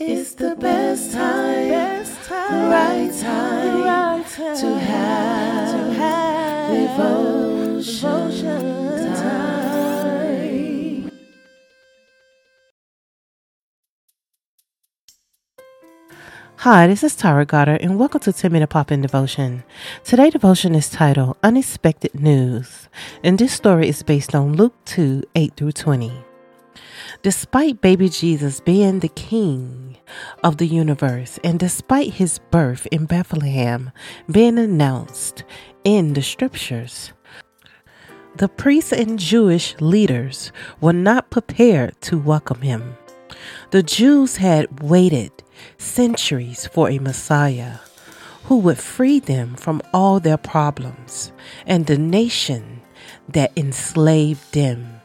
It's the best time, best time, right time, right time to have, to have devotion, devotion time. Hi, this is Tara Goddard, and welcome to 10 Minute Pop In Devotion. Today, devotion is titled Unexpected News, and this story is based on Luke 2 8 through 20. Despite baby Jesus being the king of the universe, and despite his birth in Bethlehem being announced in the scriptures, the priests and Jewish leaders were not prepared to welcome him. The Jews had waited centuries for a Messiah who would free them from all their problems and the nation that enslaved them.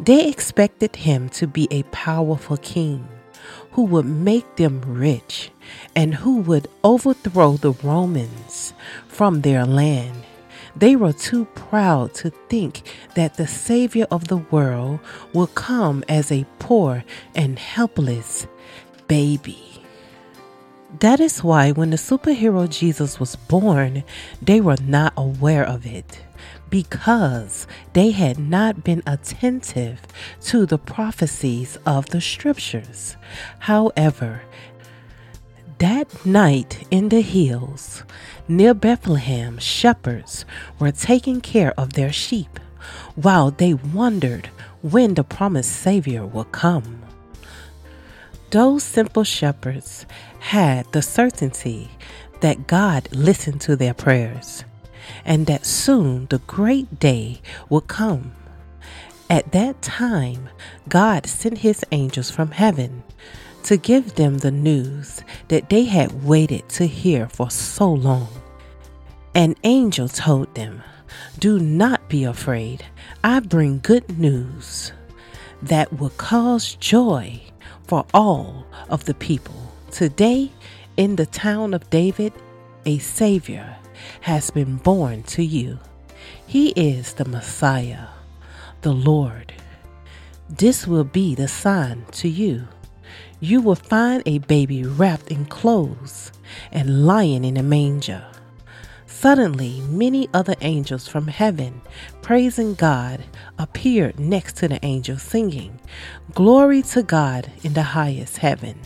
They expected him to be a powerful king who would make them rich and who would overthrow the Romans from their land. They were too proud to think that the Savior of the world would come as a poor and helpless baby. That is why when the superhero Jesus was born, they were not aware of it because they had not been attentive to the prophecies of the scriptures. However, that night in the hills near Bethlehem, shepherds were taking care of their sheep while they wondered when the promised Savior would come. Those simple shepherds had the certainty that God listened to their prayers and that soon the great day would come. At that time, God sent his angels from heaven to give them the news that they had waited to hear for so long. An angel told them, Do not be afraid. I bring good news that will cause joy for all of the people. Today, in the town of David, a Savior has been born to you. He is the Messiah, the Lord. This will be the sign to you. You will find a baby wrapped in clothes and lying in a manger. Suddenly, many other angels from heaven, praising God, appeared next to the angel, singing, Glory to God in the highest heaven,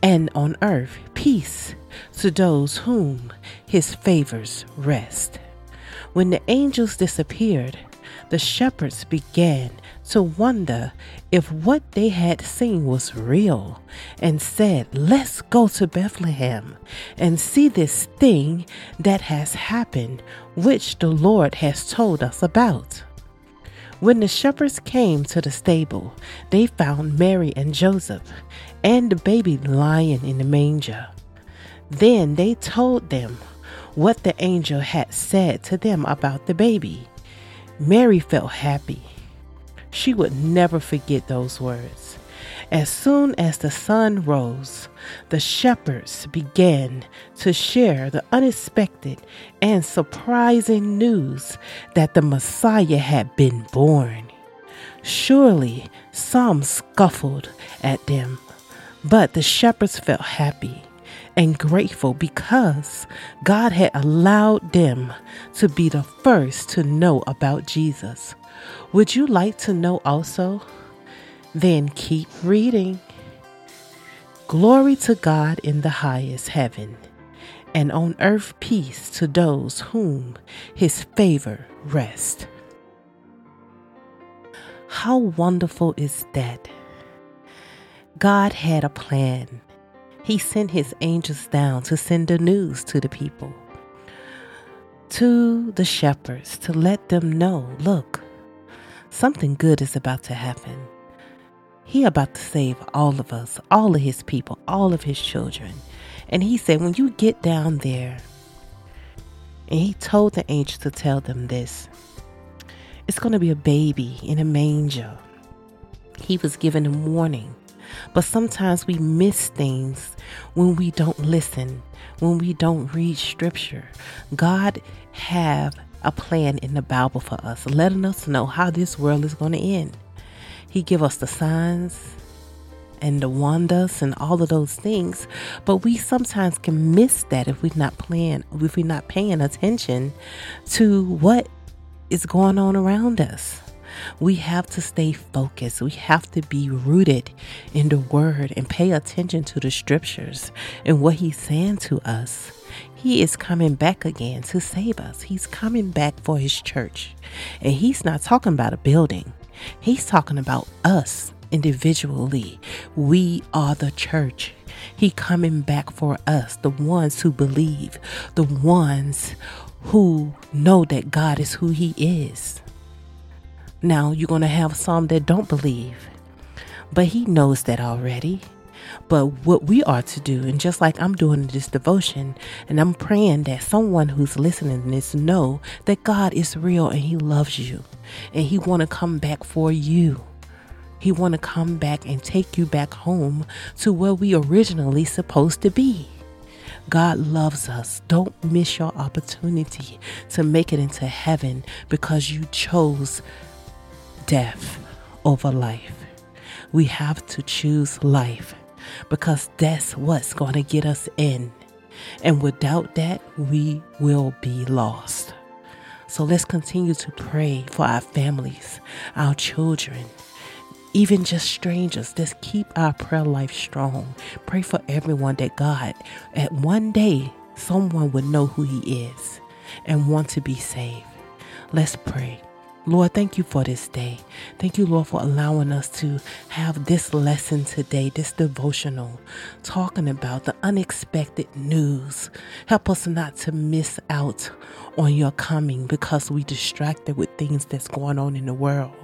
and on earth peace to those whom his favors rest. When the angels disappeared, the shepherds began to wonder if what they had seen was real and said, Let's go to Bethlehem and see this thing that has happened, which the Lord has told us about. When the shepherds came to the stable, they found Mary and Joseph and the baby lying in the manger. Then they told them what the angel had said to them about the baby. Mary felt happy. She would never forget those words. As soon as the sun rose, the shepherds began to share the unexpected and surprising news that the Messiah had been born. Surely some scuffled at them, but the shepherds felt happy and grateful because God had allowed them to be the first to know about Jesus. Would you like to know also? Then keep reading. Glory to God in the highest heaven, and on earth peace to those whom his favor rests. How wonderful is that? God had a plan he sent his angels down to send the news to the people, to the shepherds, to let them know look, something good is about to happen. He about to save all of us, all of his people, all of his children. And he said, when you get down there, and he told the angels to tell them this it's going to be a baby in a manger. He was given a warning but sometimes we miss things when we don't listen, when we don't read scripture. God have a plan in the Bible for us, letting us know how this world is going to end. He give us the signs and the wonders and all of those things. But we sometimes can miss that if we're not playing, if we're not paying attention to what is going on around us. We have to stay focused. We have to be rooted in the word and pay attention to the scriptures and what he's saying to us. He is coming back again to save us. He's coming back for his church. And he's not talking about a building. He's talking about us individually. We are the church. He coming back for us, the ones who believe, the ones who know that God is who he is. Now, you're going to have some that don't believe, but he knows that already. But what we are to do, and just like I'm doing this devotion, and I'm praying that someone who's listening to this know that God is real and He loves you, and He want to come back for you. He want to come back and take you back home to where we originally supposed to be. God loves us. Don't miss your opportunity to make it into heaven because you chose death over life. We have to choose life because that's what's going to get us in. And without that, we will be lost. So let's continue to pray for our families, our children, even just strangers. Let's keep our prayer life strong. Pray for everyone that God, at one day, someone would know who He is and want to be saved. Let's pray. Lord, thank you for this day. Thank you, Lord, for allowing us to have this lesson today, this devotional, talking about the unexpected news. Help us not to miss out on your coming because we distracted with things that's going on in the world.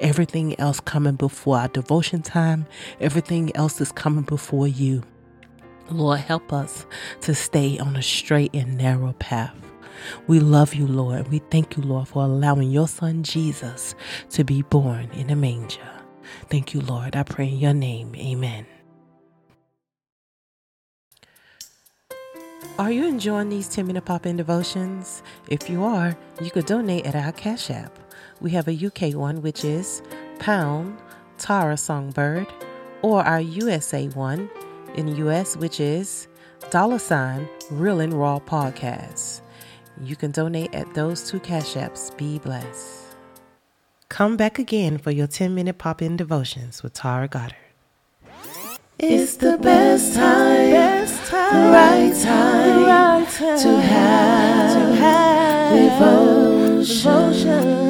Everything else coming before our devotion time, everything else is coming before you. Lord, help us to stay on a straight and narrow path. We love you, Lord. We thank you, Lord, for allowing your son Jesus to be born in a manger. Thank you, Lord. I pray in your name. Amen. Are you enjoying these 10 minute pop in devotions? If you are, you could donate at our Cash App. We have a UK one, which is pound Tara Songbird, or our USA one in the US, which is dollar sign Real and Raw Podcast. You can donate at those two cash apps. Be blessed. Come back again for your 10 minute pop in devotions with Tara Goddard. It's the best time, best time, right time, right time to have, to have devotion. devotion.